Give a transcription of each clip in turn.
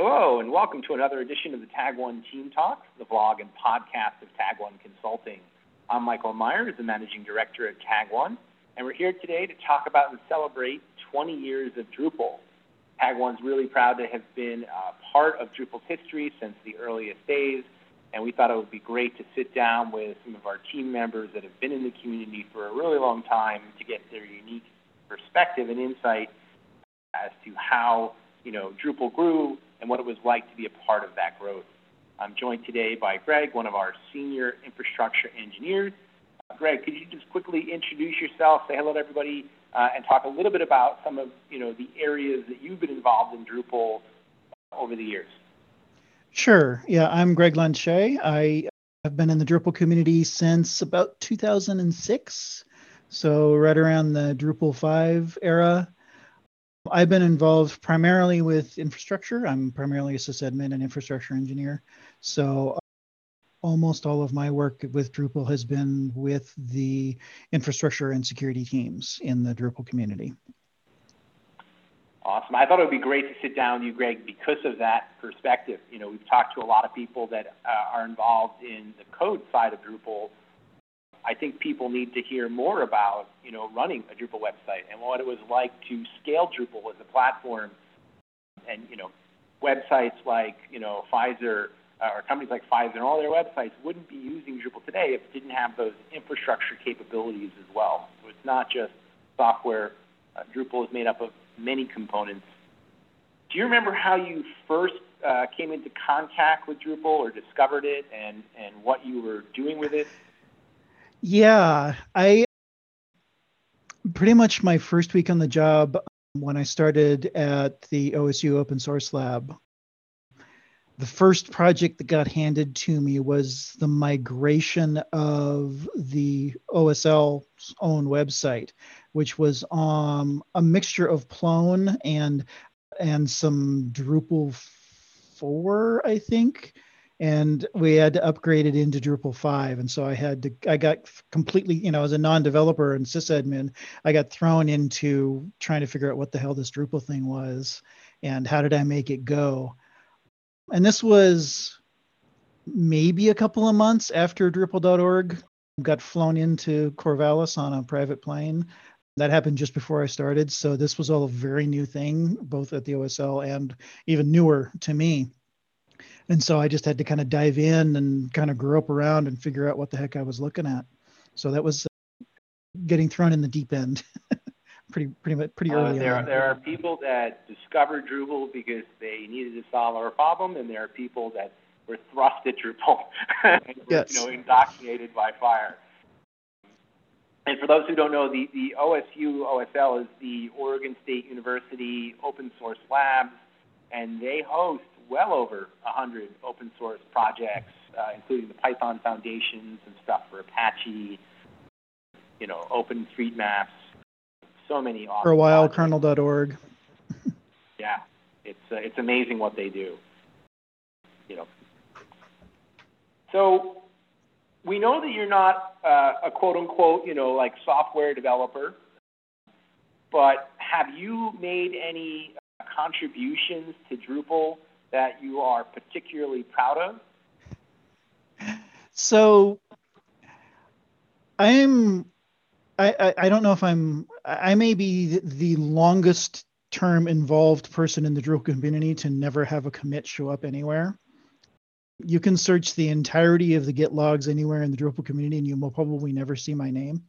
Hello, and welcome to another edition of the Tag One Team Talk, the vlog and podcast of Tag One Consulting. I'm Michael Meyers, the Managing Director at Tag One, and we're here today to talk about and celebrate 20 years of Drupal. Tag One's really proud to have been part of Drupal's history since the earliest days, and we thought it would be great to sit down with some of our team members that have been in the community for a really long time to get their unique perspective and insight as to how you know Drupal grew and what it was like to be a part of that growth. I'm joined today by Greg, one of our senior infrastructure engineers. Uh, Greg, could you just quickly introduce yourself, say hello to everybody, uh, and talk a little bit about some of you know the areas that you've been involved in Drupal over the years? Sure. Yeah, I'm Greg Lund-Chaix. I have been in the Drupal community since about 2006, so right around the Drupal 5 era. I've been involved primarily with infrastructure. I'm primarily a sysadmin and infrastructure engineer. So almost all of my work with Drupal has been with the infrastructure and security teams in the Drupal community. Awesome. I thought it would be great to sit down with you, Greg, because of that perspective. You know, we've talked to a lot of people that uh, are involved in the code side of Drupal. I think people need to hear more about, you know, running a Drupal website and what it was like to scale Drupal as a platform. And, you know, websites like, you know, Pfizer uh, or companies like Pfizer and all their websites wouldn't be using Drupal today if it didn't have those infrastructure capabilities as well. So it's not just software. Uh, Drupal is made up of many components. Do you remember how you first uh, came into contact with Drupal or discovered it and, and what you were doing with it? Yeah, I pretty much my first week on the job when I started at the OSU Open Source Lab the first project that got handed to me was the migration of the OSL's own website, which was um, a mixture of Plone and and some Drupal 4, I think. And we had to upgrade it into Drupal 5. And so I had to, I got completely, you know, as a non developer and sysadmin, I got thrown into trying to figure out what the hell this Drupal thing was and how did I make it go and this was maybe a couple of months after Drupal.org got flown into Corvallis on a private plane. That happened just before I started. So this was all a very new thing, both at the OSL and even newer to me. And so I just had to kind of dive in and kind of grow up around and figure out what the heck I was looking at. So that was uh, getting thrown in the deep end. pretty pretty much pretty early. Uh, there, on. there are people that discovered Drupal because they needed to solve a problem, and there are people that were thrust at Drupal, yes. you know, indoctrinated by fire. And for those who don't know, the, the OSU OSL is the Oregon State University Open Source Labs, and they host well over 100 open source projects, uh, including the Python Foundations and stuff for Apache, you know, OpenStreetMaps, so many awesome For a while, kernel.org. yeah, it's uh, it's amazing what they do. You know, so we know that you're not uh, a quote unquote, you know, like software developer, but have you made any uh, contributions to Drupal that you are particularly proud of? So I'm I, I, don't know if I'm I may be the longest term involved person in the Drupal community to never have a commit show up anywhere. You can search the entirety of the Git logs anywhere in the Drupal community and you will probably never see my name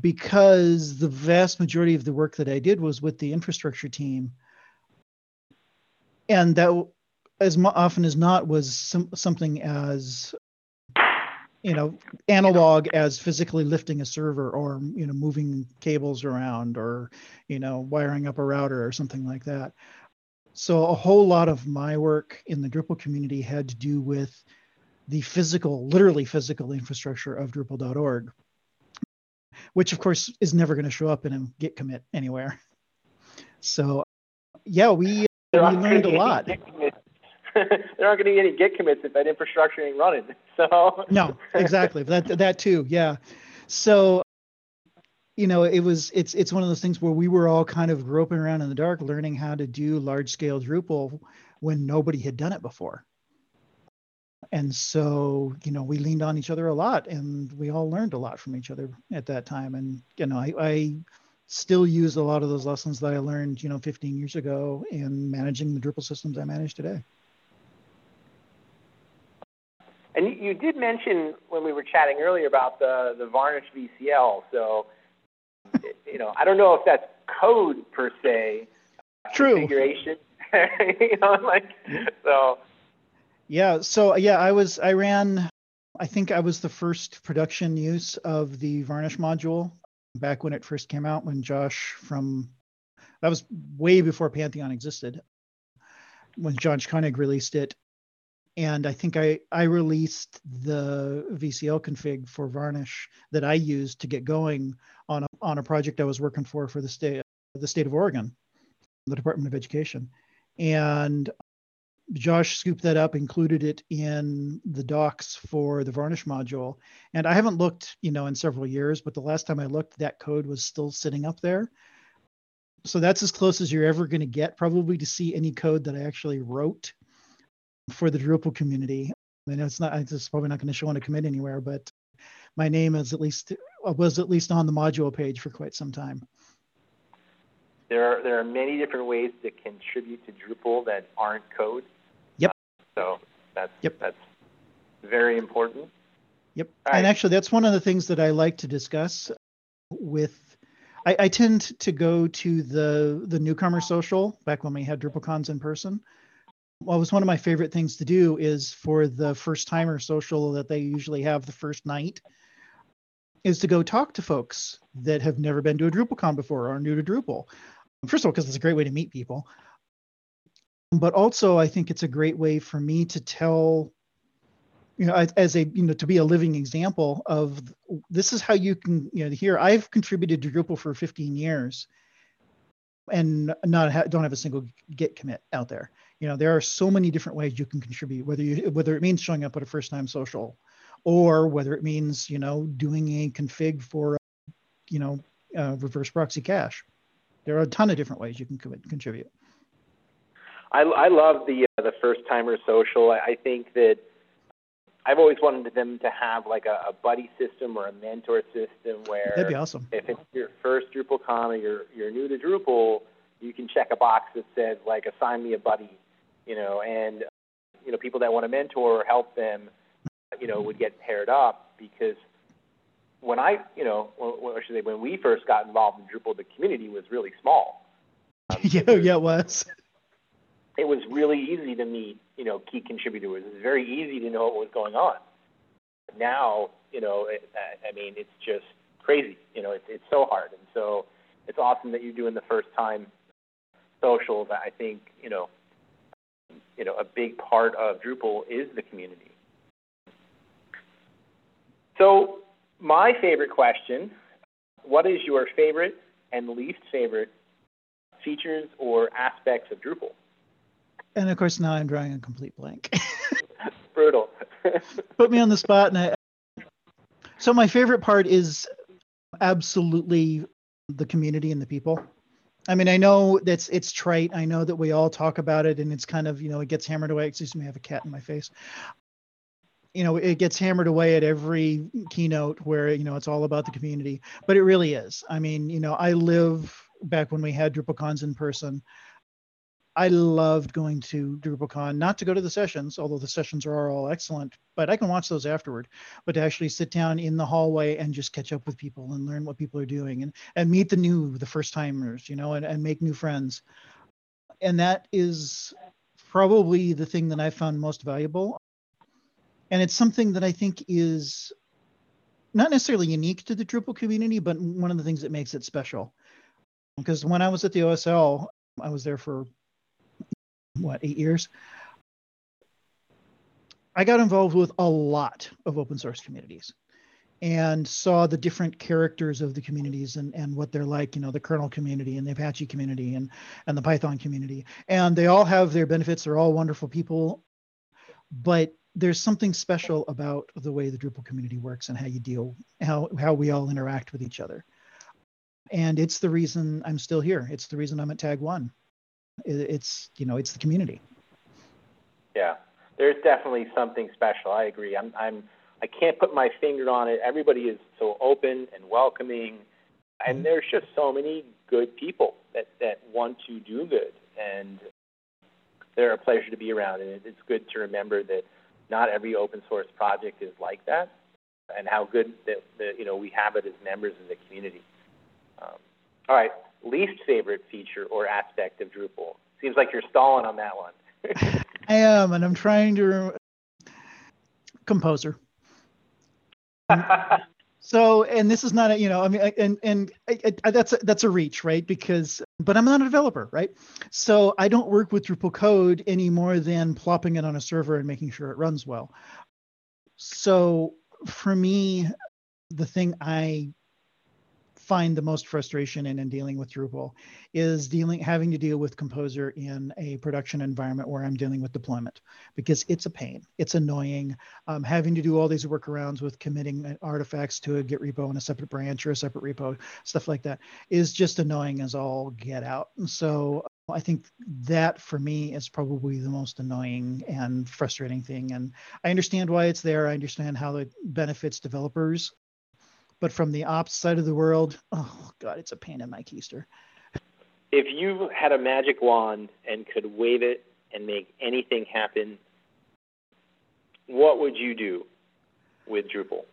because the vast majority of the work that I did was with the infrastructure team. And that as often as not was some, something as you know analog as physically lifting a server or you know moving cables around or you know wiring up a router or something like that. So a whole lot of my work in the drupal community had to do with the physical literally physical infrastructure of drupal.org which of course is never going to show up in a git commit anywhere. So yeah we, we learned a lot there aren't going to be any Git commits if that infrastructure ain't running. So no, exactly that that too, yeah. So you know, it was it's it's one of those things where we were all kind of groping around in the dark, learning how to do large scale Drupal when nobody had done it before. And so, you know, we leaned on each other a lot and we all learned a lot from each other at that time. And, you know, I, I still use a lot of those lessons that I learned, you know, 15 years ago in managing the Drupal systems I manage today. And you did mention when we were chatting earlier about the the Varnish VCL. So, you know, I don't know if that's code per se. Uh, True. Configuration. you know, like so. Yeah. So yeah, I was I ran. I think I was the first production use of the Varnish module back when it first came out. When Josh from that was way before Pantheon existed. When Josh Koenig released it, and I think I I released the VCL config for Varnish that I used to get going on a, on a project I was working for for the state the state of Oregon, the Department of Education, and Josh scooped that up, included it in the docs for the Varnish module, and I haven't looked you know in several years, but the last time I looked, that code was still sitting up there. So that's as close as you're ever going to get, probably, to see any code that I actually wrote for the Drupal community. I know it's not, it's probably not going to show on a commit anywhere, but my name is at least was at least on the module page for quite some time. There are there are many different ways to contribute to Drupal that aren't code. So that's yep. that's very important. Yep. Right. And actually, that's one of the things that I like to discuss with. I, I tend to go to the the newcomer social back when we had DrupalCons in person well, it was one of my favorite things to do is for the first timer social that they usually have the first night is to go talk to folks that have never been to a DrupalCon before or are new to Drupal. First of all, because it's a great way to meet people. But also, I think it's a great way for me to tell, you know, as a, you know, to be a living example of this is how you can, you know, here I've contributed to Drupal for 15 years and not ha- don't have a single git commit out there. You know there are so many different ways you can contribute whether you whether it means showing up at a first time social or whether it means you know doing a config for you know uh, reverse proxy cache. There are a ton of different ways you can contribute i, I love the uh, the first timer social I, I think that I've always wanted them to have like a, a buddy system or a mentor system where that'd be awesome. If it's your first DrupalCon or you're you're new to Drupal, you can check a box that says like assign me a buddy you know, and you know people that want to mentor or help them, you know, would get paired up because when I, you know, I should say when we first got involved in Drupal, the community was really small. Um, yeah, yeah, it was. It was really easy to meet, you know, key contributors. It was very easy to know what was going on. Now, you know, it, I mean, it's just crazy. You know, it's it's so hard, and so it's awesome that you're doing the first time socials. I think, you know, you know, a big part of Drupal is the community. So my favorite question, what is your favorite and least favorite features or aspects of Drupal? And of course, now I'm drawing a complete blank. Brutal. Put me on the spot. And I, so my favorite part is absolutely the community and the people. I mean, I know that's it's trite. I know that we all talk about it, and it's kind of you know it gets hammered away. Excuse me, I have a cat in my face. You know, it gets hammered away at every keynote where you know it's all about the community, but it really is. I mean, you know, I live back when we had DrupalCons in person. I loved going to DrupalCon, not to go to the sessions, although the sessions are all excellent, but I can watch those afterward. But to actually sit down in the hallway and just catch up with people and learn what people are doing and, and meet the new, the first timers, you know, and, and make new friends. And that is probably the thing that I found most valuable. And it's something that I think is not necessarily unique to the Drupal community, but one of the things that makes it special. Because when I was at the OSL, I was there for what eight years i got involved with a lot of open source communities and saw the different characters of the communities and, and what they're like, you know, the kernel community and the Apache community and, and the Python community. And they all have their benefits. They're all wonderful people. But there's something special about the way the Drupal community works and how you deal, how, how we all interact with each other. And it's the reason I'm still here. It's the reason I'm at Tag One it's you know it's the community Yeah, there's definitely something special. I agree. I'm, I'm, I can't put my finger on it. Everybody is so open and welcoming, and mm-hmm. there's just so many good people that that want to do good, and they're a pleasure to be around. And it's good to remember that not every open source project is like that, and how good that, that you know we have it as members of the community. Um, all right, least favorite feature or aspect of Drupal. Seems like you're stalling on that one. I am, and I'm trying to composer. so, and this is not a, you know, I mean, and and I, I, that's a, that's a reach, right? Because, but I'm not a developer, right? So I don't work with Drupal code any more than plopping it on a server and making sure it runs well. So for me, the thing I find the most frustration in in dealing with Drupal is dealing having to deal with Composer in a production environment where I'm dealing with deployment because it's a pain. It's annoying. Um, having to do all these workarounds with committing artifacts to a Git repo in a separate branch or a separate repo, stuff like that, is just annoying as all get out. And so I think that for me is probably the most annoying and frustrating thing. And I understand why it's there. I understand how it benefits developers but from the ops side of the world, oh god, it's a pain in my keister. If you had a magic wand and could wave it and make anything happen, what would you do with Drupal?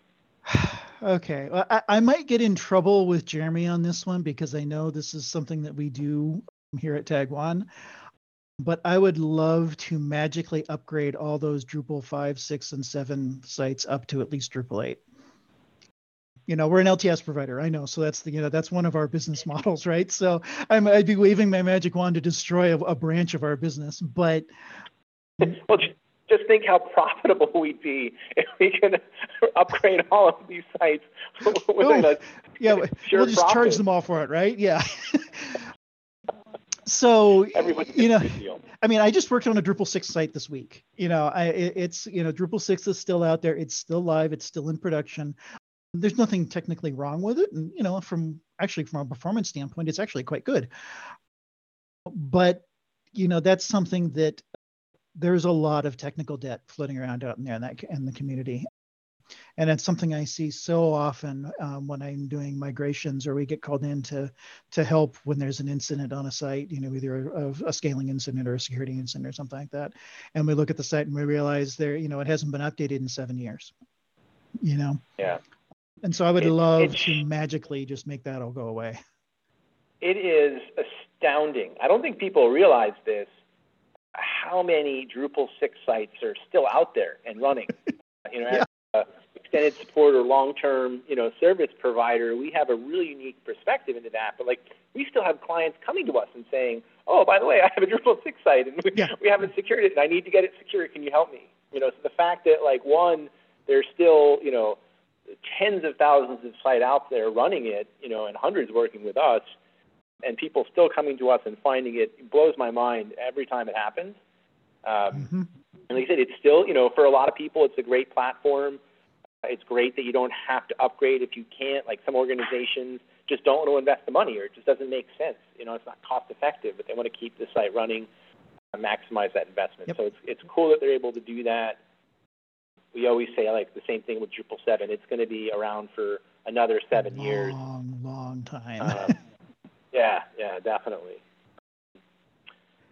okay, well, I, I might get in trouble with Jeremy on this one because I know this is something that we do here at Tag One but I would love to magically upgrade all those Drupal 5, 6, and 7 sites up to at least Drupal 8 you know we're an lts provider i know so that's the you know that's one of our business models right? So I'm, i'd be waving my magic wand to destroy a, a branch of our business but well just think how profitable we'd be if we could upgrade all of these sites oh, yeah we'll just profit. charge them all for it right? Yeah. So you know i mean i just worked on a drupal 6 site this week. You know I, it's you know drupal 6 is still out there it's still live it's still in production there's nothing technically wrong with it. And you know from actually from a performance standpoint it's actually quite good. But you know that's something that there's a lot of technical debt floating around out in there in that in the community. And it's something i see so often um, when i'm doing migrations or we get called in to to help when there's an incident on a site you know either a, a scaling incident or a security incident or something like that. And we look at the site and we realize there you know it hasn't been updated in seven years you know? Yeah and so I would it, love it, to magically just make that all go away. It is astounding. I don't think people realize this. How many Drupal 6 sites are still out there and running? you know, yeah. as extended support or long-term, you know, service provider, we have a really unique perspective into that. But like, we still have clients coming to us and saying, "Oh, by the way, I have a Drupal 6 site and we, yeah. we haven't secured it, and I need to get it secure. Can you help me?" You know, so the fact that like one, there's still, you know, tens of thousands of sites out there running it, you know, and hundreds working with us, and people still coming to us and finding it, it blows my mind every time it happens. Um, mm-hmm. And like I said, it's still, you know, for a lot of people, it's a great platform. It's great that you don't have to upgrade if you can't. Like some organizations just don't want to invest the money, or it just doesn't make sense. You know, it's not cost effective, but they want to keep the site running, and maximize that investment. Yep. So it's it's cool that they're able to do that we always say like the same thing with Drupal 7. It's going to be around for another seven long, years. Long, long time. um, yeah, yeah, definitely.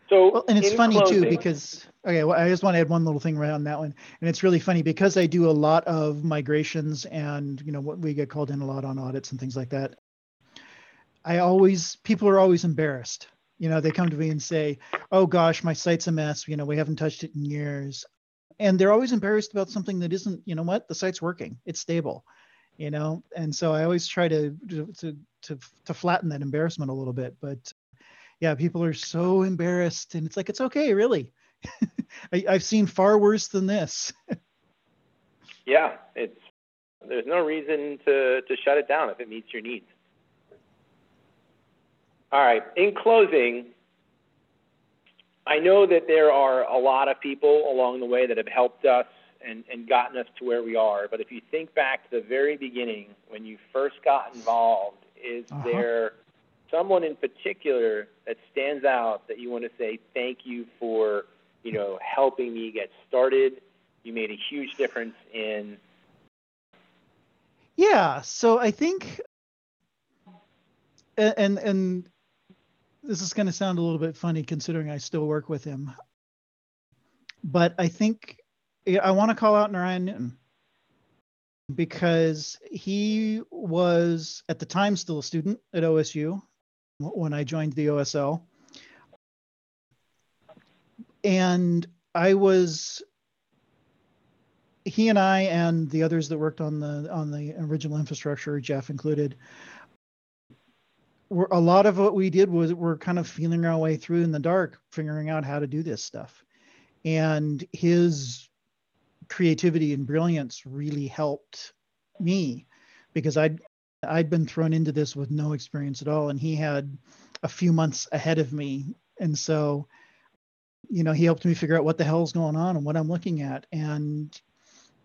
So, well, and it's funny closing, too because okay, well, I just want to add one little thing right on that one, and it's really funny because I do a lot of migrations and you know what we get called in a lot on audits and things like that. I always people are always embarrassed. You know, they come to me and say, "Oh gosh, my site's a mess. You know, we haven't touched it in years." And they're always embarrassed about something that isn't you know what the site's working it's stable you know? And so i always try to to to, to flatten that embarrassment a little bit but yeah people are so embarrassed and it's like it's okay really. I, i've seen far worse than this. Yeah it's there's no reason to to shut it down if it meets your needs. All right in closing I know that there are a lot of people along the way that have helped us and, and gotten us to where we are. But if you think back to the very beginning, when you first got involved, is uh-huh. there someone in particular that stands out that you want to say thank you for, you know, helping me get started. You made a huge difference in. Yeah, so I think, and and this is going to sound a little bit funny considering I still work with him, but I think I want to call out Narayan Newton because he was at the time still a student at OSU when I joined the OSL. And I was he and I and the others that worked on the on the original infrastructure, Jeff included, were a lot of what we did was we're kind of feeling our way through in the dark, figuring out how to do this stuff. And his creativity and brilliance really helped me because I'd I'd been thrown into this with no experience at all, and he had a few months ahead of me, and so you know he helped me figure out what the hell's going on and what I'm looking at, and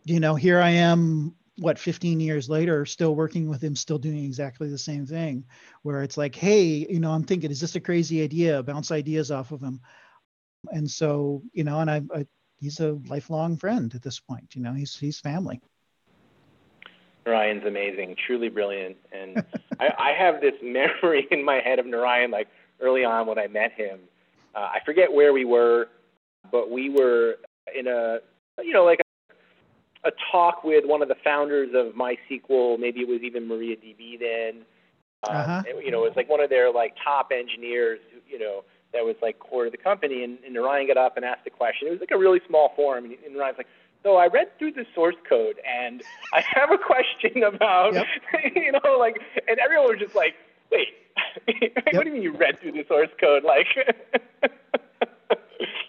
you know here I am what 15 years later still working with him still doing exactly the same thing where it's like hey you know i'm thinking is this a crazy idea bounce ideas off of him and so you know and I, I he's a lifelong friend at this point. You know, he's he's family. Narayan's amazing, truly brilliant, and I, I have this memory in my head of Narayan like early on when I met him. Uh, I forget where we were, but we were in a you know like a, talk with one of the founders of MySQL. Maybe it was even MariaDB then. Uh, uh-huh. and, you know, it was like one of their like top engineers. You know, that was like core to the company. And, and Narayan got up and asked a question. It was like a really small forum, and, and Narayan's like, so I read through the source code, and I have a question about, yep. you know, like, and everyone was just like, wait, yep. what do you mean you read through the source code? Like,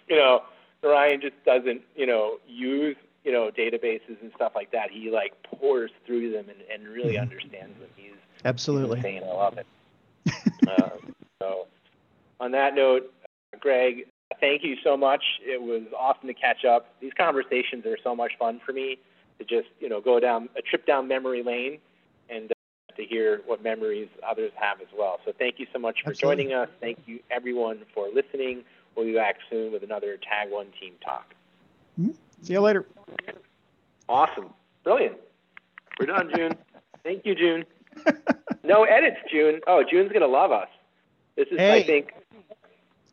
you know, Ryan just doesn't, you know, use, you know, databases and stuff like that. He like pours through them and, and really mm-hmm. understands them. He's absolutely he's insane. I love it. uh, so on that note, Greg, thank you so much. It was awesome to catch up. These conversations are so much fun for me to just, you know, go down a trip down memory lane and uh, to hear what memories others have as well. So thank you so much for Absolutely. joining us. Thank you everyone for listening. We'll be back soon with another Tag One Team Talk. Mm-hmm. See you later. Awesome. Brilliant. We're done, June. Thank you, June. No edits, June. Oh, June's going to love us. This is, hey. I think,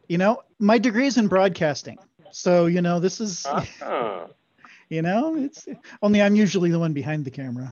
you know, my degree is in broadcasting. So, you know, this is, uh-huh. you know, it's only I'm usually the one behind the camera.